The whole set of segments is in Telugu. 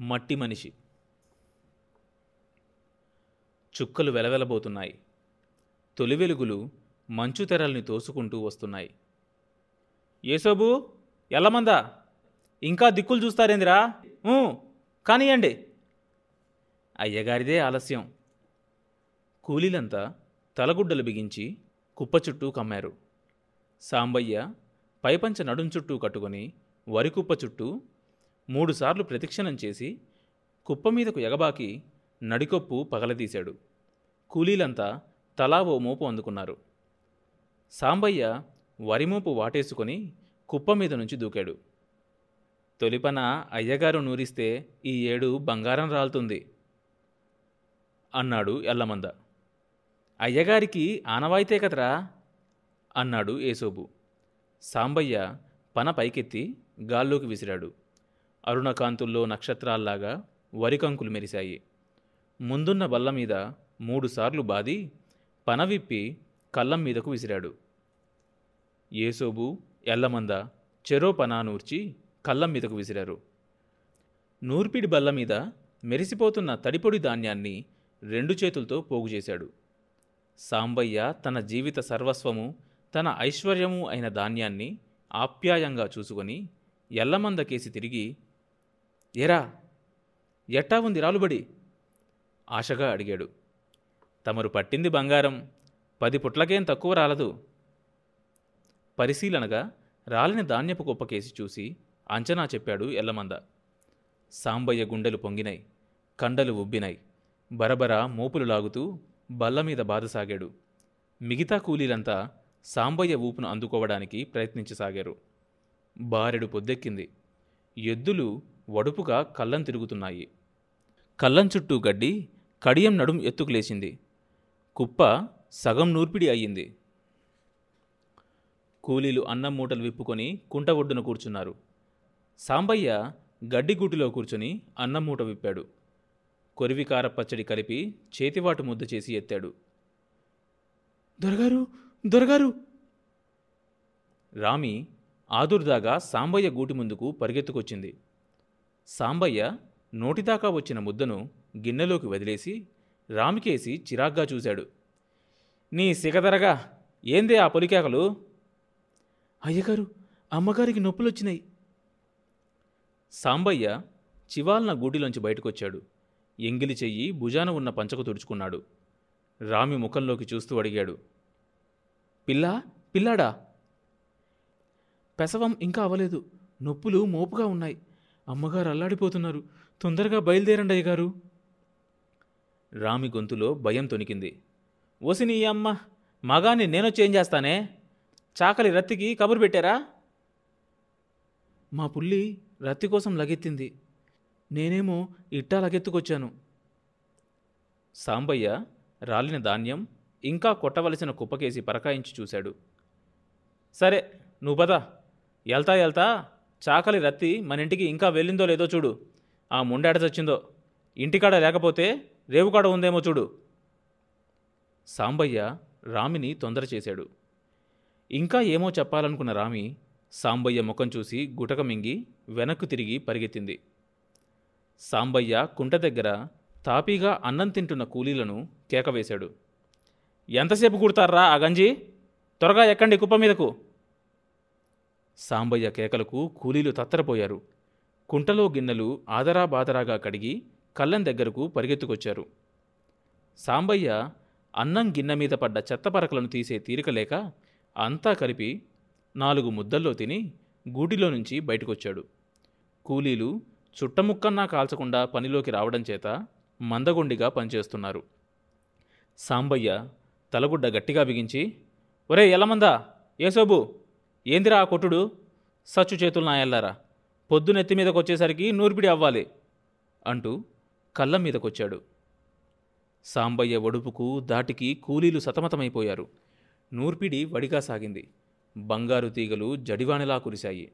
మట్టి మనిషి. చుక్కలు వెలవెలబోతున్నాయి. తొలి వెలుగులు మంచు తెరల్ని తోసుకుంటూ వస్తున్నాయి. ఏసోబు ఎల్లమందా ఇంకా దిక్కులు చూస్తారేందిరా? ఊ, కానియండి అయ్యగారిదే ఆలస్యం. కూలీలంతా తలగుడ్డలు బిగించి కుప్ప చుట్టూ కమ్మారు. సాంబయ్య పైపంచ నడుం చుట్టూ కట్టుకొని వరి కుప్ప చుట్టూ మూడుసార్లు ప్రదక్షిణం చేసి కుప్ప మీదకు ఎగబాకి నడికొప్పు పగలదీశాడు. కూలీలంతా తలా ఓ మోపు అందుకున్నారు. సాంబయ్య వరిమోపు వాటేసుకొని కుప్ప మీద నుంచి దూకాడు. తొలిపన అయ్యగారు నూరిస్తే ఈ ఏడు బంగారం రాలుతుంది అన్నాడు ఎల్లమంద. అయ్యగారికి ఆనవాయితే కదరా అన్నాడు ఏసోబు. సాంబయ్య పన పైకెత్తి గాల్లోకి విసిరాడు. అరుణకాంతుల్లో నక్షత్రాల్లాగా వరికంకులు మెరిశాయి. ముందున్న బల్ల మీద మూడుసార్లు బాది పన విప్పి కళ్ళం మీదకు విసిరాడు. ఏసోబు ఎల్లమంద చెరో పనా నూర్చి కళ్ళం మీదకు విసిరారు. నూర్పిడి బల్ల మీద మెరిసిపోతున్న తడిపొడి ధాన్యాన్ని రెండు చేతులతో పోగు చేశాడు. సాంబయ్య తన జీవిత సర్వస్వము తన ఐశ్వర్యము అయిన ధాన్యాన్ని ఆప్యాయంగా చూసుకొని ఎల్లమందకేసి తిరిగి ఏరా ఎట్టా ఉంది రాలుబడి? ఆశగా అడిగాడు. తమరు పట్టింది బంగారం పది పుట్లకేం తక్కువ రాలదు. పరిశీలనగా రాలిన ధాన్యపు కుప్పకేసి చూసి అంచనా చెప్పాడు ఎల్లమంద. సాంబయ్య గుండెలు పొంగినాయి కండలు ఉబ్బినాయి బరబర మోపులు లాగుతూ బల్లమీద బాధసాగాడు మిగతా కూలీలంతా సాంబయ్య ఊపును అందుకోవడానికి ప్రయత్నించసాగారు. బారెడు పొద్దెక్కింది. ఎద్దులు వడుపుగా కళ్ళం తిరుగుతున్నాయి. కళ్ళం చుట్టూ గడ్డి కడియం నడుం ఎత్తుకులేసింది కుప్ప సగం నూర్పిడి అయ్యింది. కూలీలు అన్నం మూటలు విప్పుకొని కుంట ఒడ్డున కూర్చున్నారు. సాంబయ్య గడ్డిగూటిలో కూర్చుని అన్నం మూట విప్పాడు. కొరివికార పచ్చడి కలిపి చేతివాటు ముద్ద చేసి ఎత్తాడు. దొరగారు దొరగారు! రామి ఆదుర్దాగా సాంబయ్య గూటి ముందుకు పరిగెత్తుకొచ్చింది. సాంబయ్య నోటిదాకా వచ్చిన ముద్దను గిన్నెలోకి వదిలేసి రామికేసి చిరాగ్గా చూశాడు. నీ సిగదరగా ఏందే ఆ పొలికేకలు? అయ్యగారు అమ్మగారికి నొప్పులొచ్చినాయి. సాంబయ్య చివాల్న గూటిలోంచి బయటకొచ్చాడు. ఎంగిలి చెయ్యి భుజాన ఉన్న పంచకు తుడుచుకున్నాడు. రామి ముఖంలోకి చూస్తూ అడిగాడు. పిల్లా పిల్లాడా? పెసవం ఇంకా అవ్వలేదు నొప్పులు మోపుగా ఉన్నాయి. అమ్మగారు అల్లాడిపోతున్నారు. తొందరగా బయలుదేరండి అయ్యగారు. రామి గొంతులో భయం తొనికింది. ఓసిని అమ్మ మగాన్ని నేనొచ్చి ఏం చేస్తానే? చాకలి రత్తికి కబురు పెట్టారా? మా పుల్లి రత్తి కోసం లగెత్తింది. నేనేమో ఇట్టా లగెత్తుకొచ్చాను. సాంబయ్య రాలిన ధాన్యం ఇంకా కొట్టవలసిన కుప్పకేసి పరకాయించి చూశాడు. సరే నువ్వు పద. ఎల్తా ఎల్తా. చాకలి రత్తి మన ఇంటికి ఇంకా వెళ్ళిందో లేదో చూడు. ఆ ముండాట చచ్చిందో. ఇంటికాడ లేకపోతే రేవుకాడ ఉందేమో చూడు. సాంబయ్య రామిని తొందర చేశాడు. ఇంకా ఏమో చెప్పాలనుకున్న రామి సాంబయ్య ముఖం చూసి గుటక మింగి వెనక్కు తిరిగి పరిగెత్తింది. సాంబయ్య కుంట దగ్గర తాపీగా అన్నం తింటున్న కూలీలను కేకవేశాడు ఎంతసేపు కుడతారా ఆ గంజి? త్వరగా ఎక్కండి కుప్ప మీదకు. సాంబయ్య కేకలకు కూలీలు తత్తరపోయారు. కుంటలో గిన్నెలు ఆదరా బాదరాగా కడిగి కళ్ళం దగ్గరకు పరిగెత్తుకొచ్చారు. సాంబయ్య అన్నం గిన్నె మీద పడ్డ చెత్తపరకలను తీసే తీరిక లేక అంతా కలిపి నాలుగు ముద్దల్లో తిని గూటిలో నుంచి బయటకొచ్చాడు. కూలీలు చుట్టముక్కన్నా కాల్చకుండా పనిలోకి రావడం చేత మందగొండిగా పనిచేస్తున్నారు. సాంబయ్య తలగుడ్డ గట్టిగా బిగించి ఒరే ఎలమందా ఏసోబు ఏందిరా ఆ కొట్టుడు? సచ్చు చేతులు నాయల్లారా. పొద్దునెత్తి మీదకొచ్చేసరికి నూర్పిడి అవ్వాలి అంటూ కళ్ళం మీదకొచ్చాడు. సాంబయ్య ఒడుపుకు దాటికి కూలీలు సతమతమైపోయారు. నూర్పిడి వడిగా సాగింది. బంగారు తీగలు జడివానలా కురిశాయి.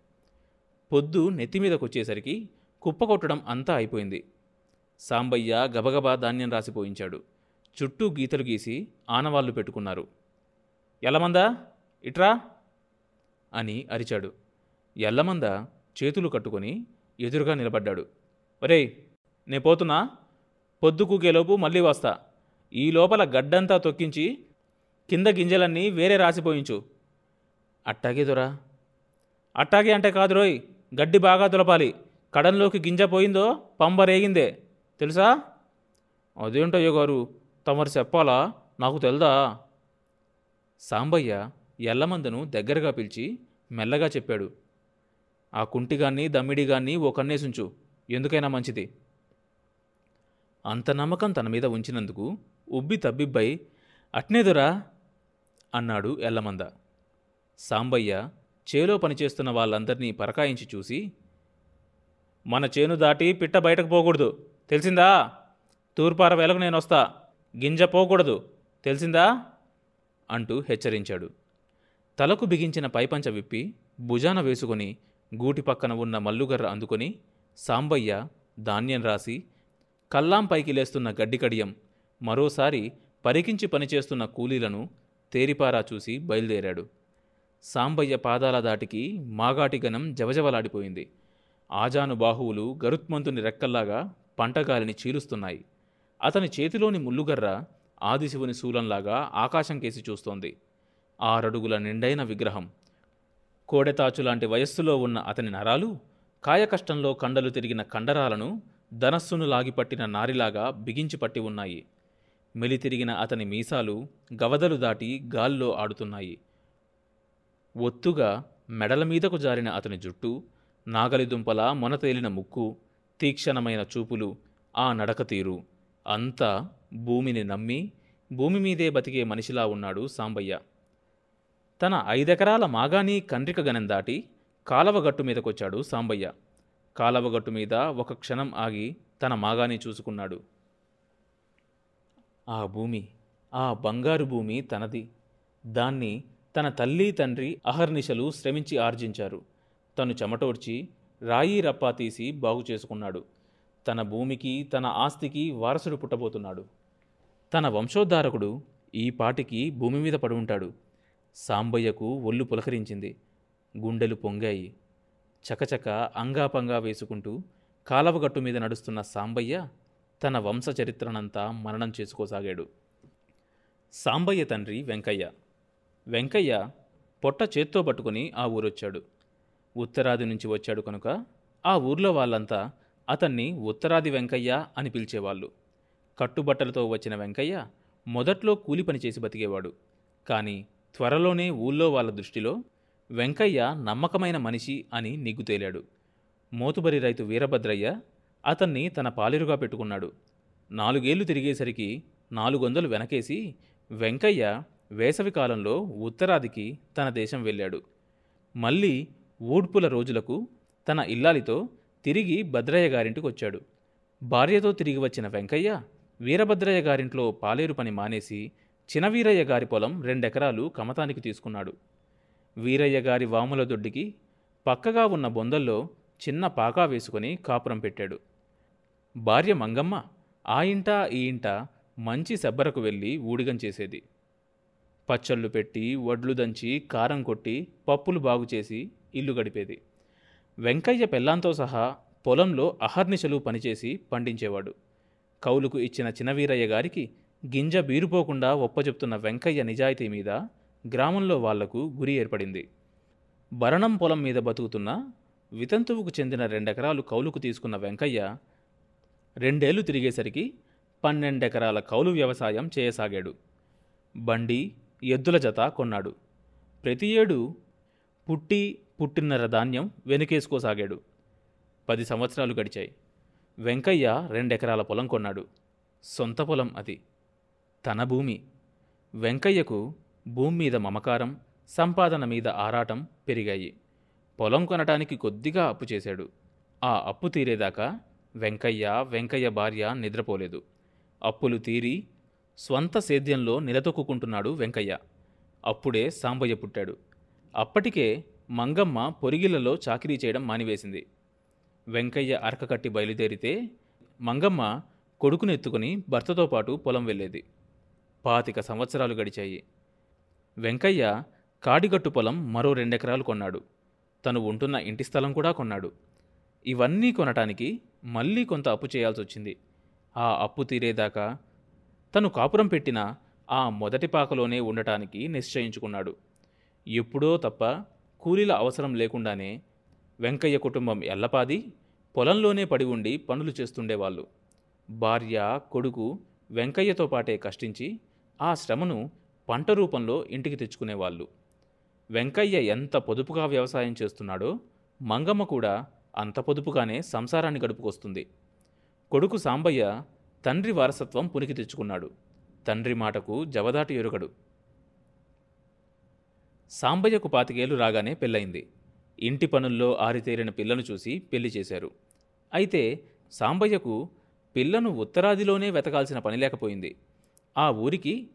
పొద్దు నెత్తిమీదకొచ్చేసరికి కుప్పకొట్టడం అంతా అయిపోయింది. సాంబయ్య గబగబా ధాన్యం రాసిపోయించాడు. చుట్టూ గీతలు గీసి ఆనవాళ్ళు పెట్టుకున్నారు. ఎలమందా ఇట్రా? అని అరిచాడు. ఎల్లమంద చేతులు కట్టుకొని ఎదురుగా నిలబడ్డాడు. ఒరేయ్ నే పోతున్నా? పొద్దు కూకేలోపు మళ్ళీ వస్తా. ఈ లోపల గడ్డంతా తొక్కించి కింద గింజలన్నీ వేరే రాసిపోయించు. అట్టాగే దొరా. అట్టాగే అంటే కాదు రోయ్ గడ్డి బాగా దులపాలి కడంలోకి గింజ పోయిందో పంబరేగిందే. తెలుసా? అదేంటయ్య గారు తమరు చెప్పాలా? నాకు తెల్దా? సాంబయ్య ఎల్లమందను దగ్గరగా పిలిచి మెల్లగా చెప్పాడు ఆ కుంటిగాన్ని దమ్మిడిగాన్ని ఓ కన్నేసుంచు ఎందుకైనా మంచిది. అంత నమ్మకం తన మీద ఉంచినందుకు ఉబ్బి తబ్బిబ్బై అట్నేదురా అన్నాడు ఎల్లమంద. సాంబయ్య చేలో పనిచేస్తున్న వాళ్ళందరినీ పరకాయించి చూసి మన చేను దాటి పిట్ట బయటకు పోకూడదు తెలిసిందా? తూర్పార వేలకు నేను వస్తా గింజ పోకూడదు తెలిసిందా? అంటూ హెచ్చరించాడు. తలకు బిగించిన పైపంచ విప్పి భుజాన వేసుకొని గూటి పక్కన ఉన్న మల్లుగర్ర అందుకొని సాంబయ్య ధాన్యం రాసి కల్లాం పైకి లేస్తున్న గడ్డి కడియం మరోసారి పరికించి పనిచేస్తున్న కూలీలను తేరిపారా చూసి బయలుదేరాడు. సాంబయ్య పాదాల దాటికి మాగాటి గనం జవజవలాడిపోయింది. ఆజాను బాహువులు గరుత్మంతుని రెక్కల్లాగా పంటగాలిని చీలుస్తున్నాయి. అతని చేతిలోని ముల్లుగర్ర ఆదిశివుని శూలంలాగా ఆకాశం కేసి చూస్తోంది. ఆరడుగుల నిండైన విగ్రహం. కోడెతాచు లాంటి వయస్సులో ఉన్న అతని నరాలు కాయకష్టంలో కండలు తిరిగిన కండరాలను ధనస్సును లాగిపట్టిన నారిలాగా బిగించి పట్టి ఉన్నాయి. మెలితిరిగిన అతని మీసాలు గవదలు దాటి గాల్లో ఆడుతున్నాయి. ఒత్తుగా మెడల మీదకు జారిన అతని జుట్టు నాగలిదుంపలా మొనతేలిన ముక్కు తీక్షణమైన చూపులు ఆ నడక తీరు. అంతా భూమిని నమ్మి భూమి మీదే బతికే మనిషిలా ఉన్నాడు సాంబయ్య. తన ఐదెకరాల మాగాని కండ్రిక గనం దాటి కాలవగట్టు మీదకొచ్చాడు సాంబయ్య. కాలవగట్టు మీద ఒక క్షణం ఆగి తన మాగాని చూసుకున్నాడు. ఆ భూమి ఆ బంగారు భూమి తనది. దాన్ని తన తల్లి తండ్రి అహర్నిశలు శ్రమించి ఆర్జించారు. తను చెమటోడ్చి రాయి రప్పా తీసి బాగు చేసుకున్నాడు. తన భూమికి తన ఆస్తికి వారసుడు పుట్టబోతున్నాడు. తన వంశోద్ధారకుడు ఈ పాటికి భూమి మీద పడి ఉంటాడు. సాంబయ్యకు ఒళ్ళు పులకరించింది. గుండెలు పొంగాయి. చకచక అంగాపంగా వేసుకుంటూ కాలవగట్టు మీద నడుస్తున్న సాంబయ్య తన వంశ చరిత్రనంతా మననం చేసుకోసాగాడు. సాంబయ్య తండ్రి వెంకయ్య. వెంకయ్య పొట్ట చేత్తో పట్టుకుని ఆ ఊరొచ్చాడు. ఉత్తరాది నుంచి వచ్చాడు కనుక ఆ ఊర్లో వాళ్ళంతా అతన్ని ఉత్తరాది వెంకయ్య అని పిలిచేవాళ్ళు. కట్టుబట్టలతో వచ్చిన వెంకయ్య మొదట్లో కూలి పని చేసి బతికేవాడు. కానీ త్వరలోనే ఊళ్ళో వాళ్ళ దృష్టిలో వెంకయ్య నమ్మకమైన మనిషి అని నిగ్గు తేలాడు. మోతుబరి రైతు వీరభద్రయ్య అతన్ని తన పాలిరుగా పెట్టుకున్నాడు. నాలుగేళ్ళు తిరిగేసరికి నాలుగొందలు వెనకేసి వెంకయ్య వేసవి కాలంలో ఉత్తరాదికి తన దేశం వెళ్ళాడు. మళ్ళీ ఊడ్పుల రోజులకు తన ఇల్లాలితో తిరిగి భద్రయ్య గారింటికి వచ్చాడు. భార్యతో తిరిగి వచ్చిన వెంకయ్య వీరభద్రయ్య గారింట్లో పాలేరు పని మానేసి చినవీరయ్య గారి పొలం రెండెకరాలు కమతానికి తీసుకున్నాడు. వీరయ్య గారి వాముల దొడ్డికి పక్కగా ఉన్న బొందల్లో చిన్న పాకా వేసుకొని కాపురం పెట్టాడు. భార్య మంగమ్మ ఆ ఇంట ఈ ఇంట మంచి శబ్బరకు వెళ్ళి ఊడిగం చేసేది. పచ్చళ్ళు పెట్టి వడ్లు దంచి కారం కొట్టి పప్పులు బాగు చేసి ఇల్లు గడిపేది. వెంకయ్య పెళ్ళాంతో సహా పొలంలో అహర్నిశలు పనిచేసి పండించేవాడు. కౌలుకు ఇచ్చిన చినవీరయ్య గారికి గింజ బీరుపోకుండా ఒప్పచెప్తున్న వెంకయ్య నిజాయితీ మీద గ్రామంలో వాళ్ళకు గురి ఏర్పడింది. భరణం పొలం మీద బతుకుతున్న వితంతువుకు చెందిన రెండెకరాలు కౌలుకు తీసుకున్న వెంకయ్య రెండేళ్ళు తిరిగేసరికి పన్నెండెకరాల కౌలు వ్యవసాయం చేయసాగాడు. బండి ఎద్దుల జత కొన్నాడు. ప్రతి ఏడు పుట్టి పుట్టిన్నర ధాన్యం వెనుకేసుకోసాగాడు. పది సంవత్సరాలు గడిచాయి. వెంకయ్య రెండెకరాల పొలం కొన్నాడు. సొంత పొలం అది. తన భూమి. వెంకయ్యకు భూమి మీద మమకారం సంపాదన మీద ఆరాటం పెరిగాయి. పొలం కొనటానికి కొద్దిగా అప్పు చేశాడు. ఆ అప్పు తీరేదాకా వెంకయ్య వెంకయ్య భార్య నిద్రపోలేదు. అప్పులు తీరి స్వంత సేద్యంలో నిలదొక్కుంటున్నాడు వెంకయ్య. అప్పుడే సాంబయ్య పుట్టాడు. అప్పటికే మంగమ్మ పొరిగిళ్ళలో చాకిరీ చేయడం మానివేసింది. వెంకయ్య అరకకట్టి బయలుదేరితే మంగమ్మ కొడుకునెత్తుకుని భర్తతో పాటు పొలం వెళ్ళేది. పాతిక సంవత్సరాలు గడిచాయి. వెంకయ్య కాడిగట్టు పొలం మరో రెండెకరాలు కొన్నాడు. తను ఉంటున్న ఇంటి స్థలం కూడా కొన్నాడు. ఇవన్నీ కొనటానికి మళ్ళీ కొంత అప్పు చేయాల్సి వచ్చింది ఆ అప్పు తీరేదాకా తను కాపురం పెట్టిన ఆ మొదటి పాకలోనే ఉండటానికి నిశ్చయించుకున్నాడు. ఎప్పుడో తప్ప కూలీల అవసరం లేకుండానే వెంకయ్య కుటుంబం ఎల్లపాది పొలంలోనే పడి ఉండి పనులు చేస్తుండేవాళ్ళు. భార్య కొడుకు వెంకయ్యతో పాటే కష్టించి ఆ శ్రమను పంట రూపంలో ఇంటికి తెచ్చుకునేవాళ్ళు. వెంకయ్య ఎంత పొదుపుగా వ్యవసాయం చేస్తున్నాడో మంగమ్మ కూడా అంత పొదుపుగానే సంసారాన్ని గడుపుకొస్తుంది. కొడుకు సాంబయ్య తండ్రి వారసత్వం పునికి తెచ్చుకున్నాడు. తండ్రి మాటకు జవదాటి ఎరుగడు. సాంబయ్యకు పాతికేలు రాగానే పెళ్ళయింది. ఇంటి పనుల్లో ఆరితేరిన పిల్లను చూసి పెళ్ళి చేశారు. అయితే సాంబయ్యకు పిల్లను ఉత్తరాదిలోనే వెతకాల్సిన పని లేకపోయింది. ఆ ఊరికి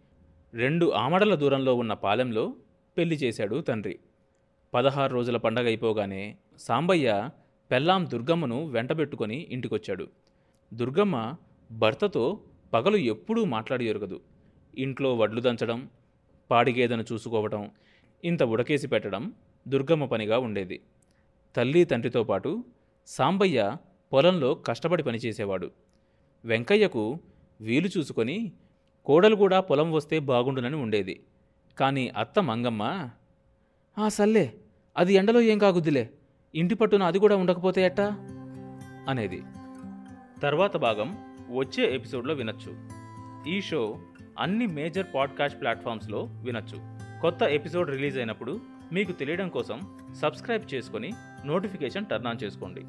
రెండు ఆమడల దూరంలో ఉన్న పాలెంలో పెళ్ళి చేశాడు తండ్రి. పదహారు రోజుల పండగ అయిపోగానే సాంబయ్య పెళ్ళాం దుర్గమ్మను వెంటబెట్టుకొని ఇంటికొచ్చాడు. దుర్గమ్మ భర్తతో పగలు ఎప్పుడూ మాట్లాడి ఎరగదు. ఇంట్లో వడ్లు దంచడం పాడిగేదను చూసుకోవటం ఇంత ఉడకేసి పెట్టడం దుర్గమ్మ పనిగా ఉండేది. తల్లి తండ్రితో పాటు సాంబయ్య పొలంలో కష్టపడి పనిచేసేవాడు. వెంకయ్యకు వీలు చూసుకొని కోడలు కూడా పొలం వస్తే బాగుండునని ఉండేది. కానీ అత్త మంగమ్మ ఆ సల్లే అది ఎండలో ఏం కాగుద్దిలే ఇంటి పట్టున అది కూడా ఉండకపోతే ఎట్టా? అనేది. తర్వాత భాగం వచ్చే ఎపిసోడ్లో వినొచ్చు. ఈ షో అన్ని మేజర్ పాడ్కాస్ట్ ప్లాట్ఫామ్స్లో వినొచ్చు. కొత్త ఎపిసోడ్ రిలీజ్ అయినప్పుడు మీకు తెలియడం కోసం సబ్స్క్రైబ్ చేసుకొని నోటిఫికేషన్ టర్న్ ఆన్ చేసుకోండి.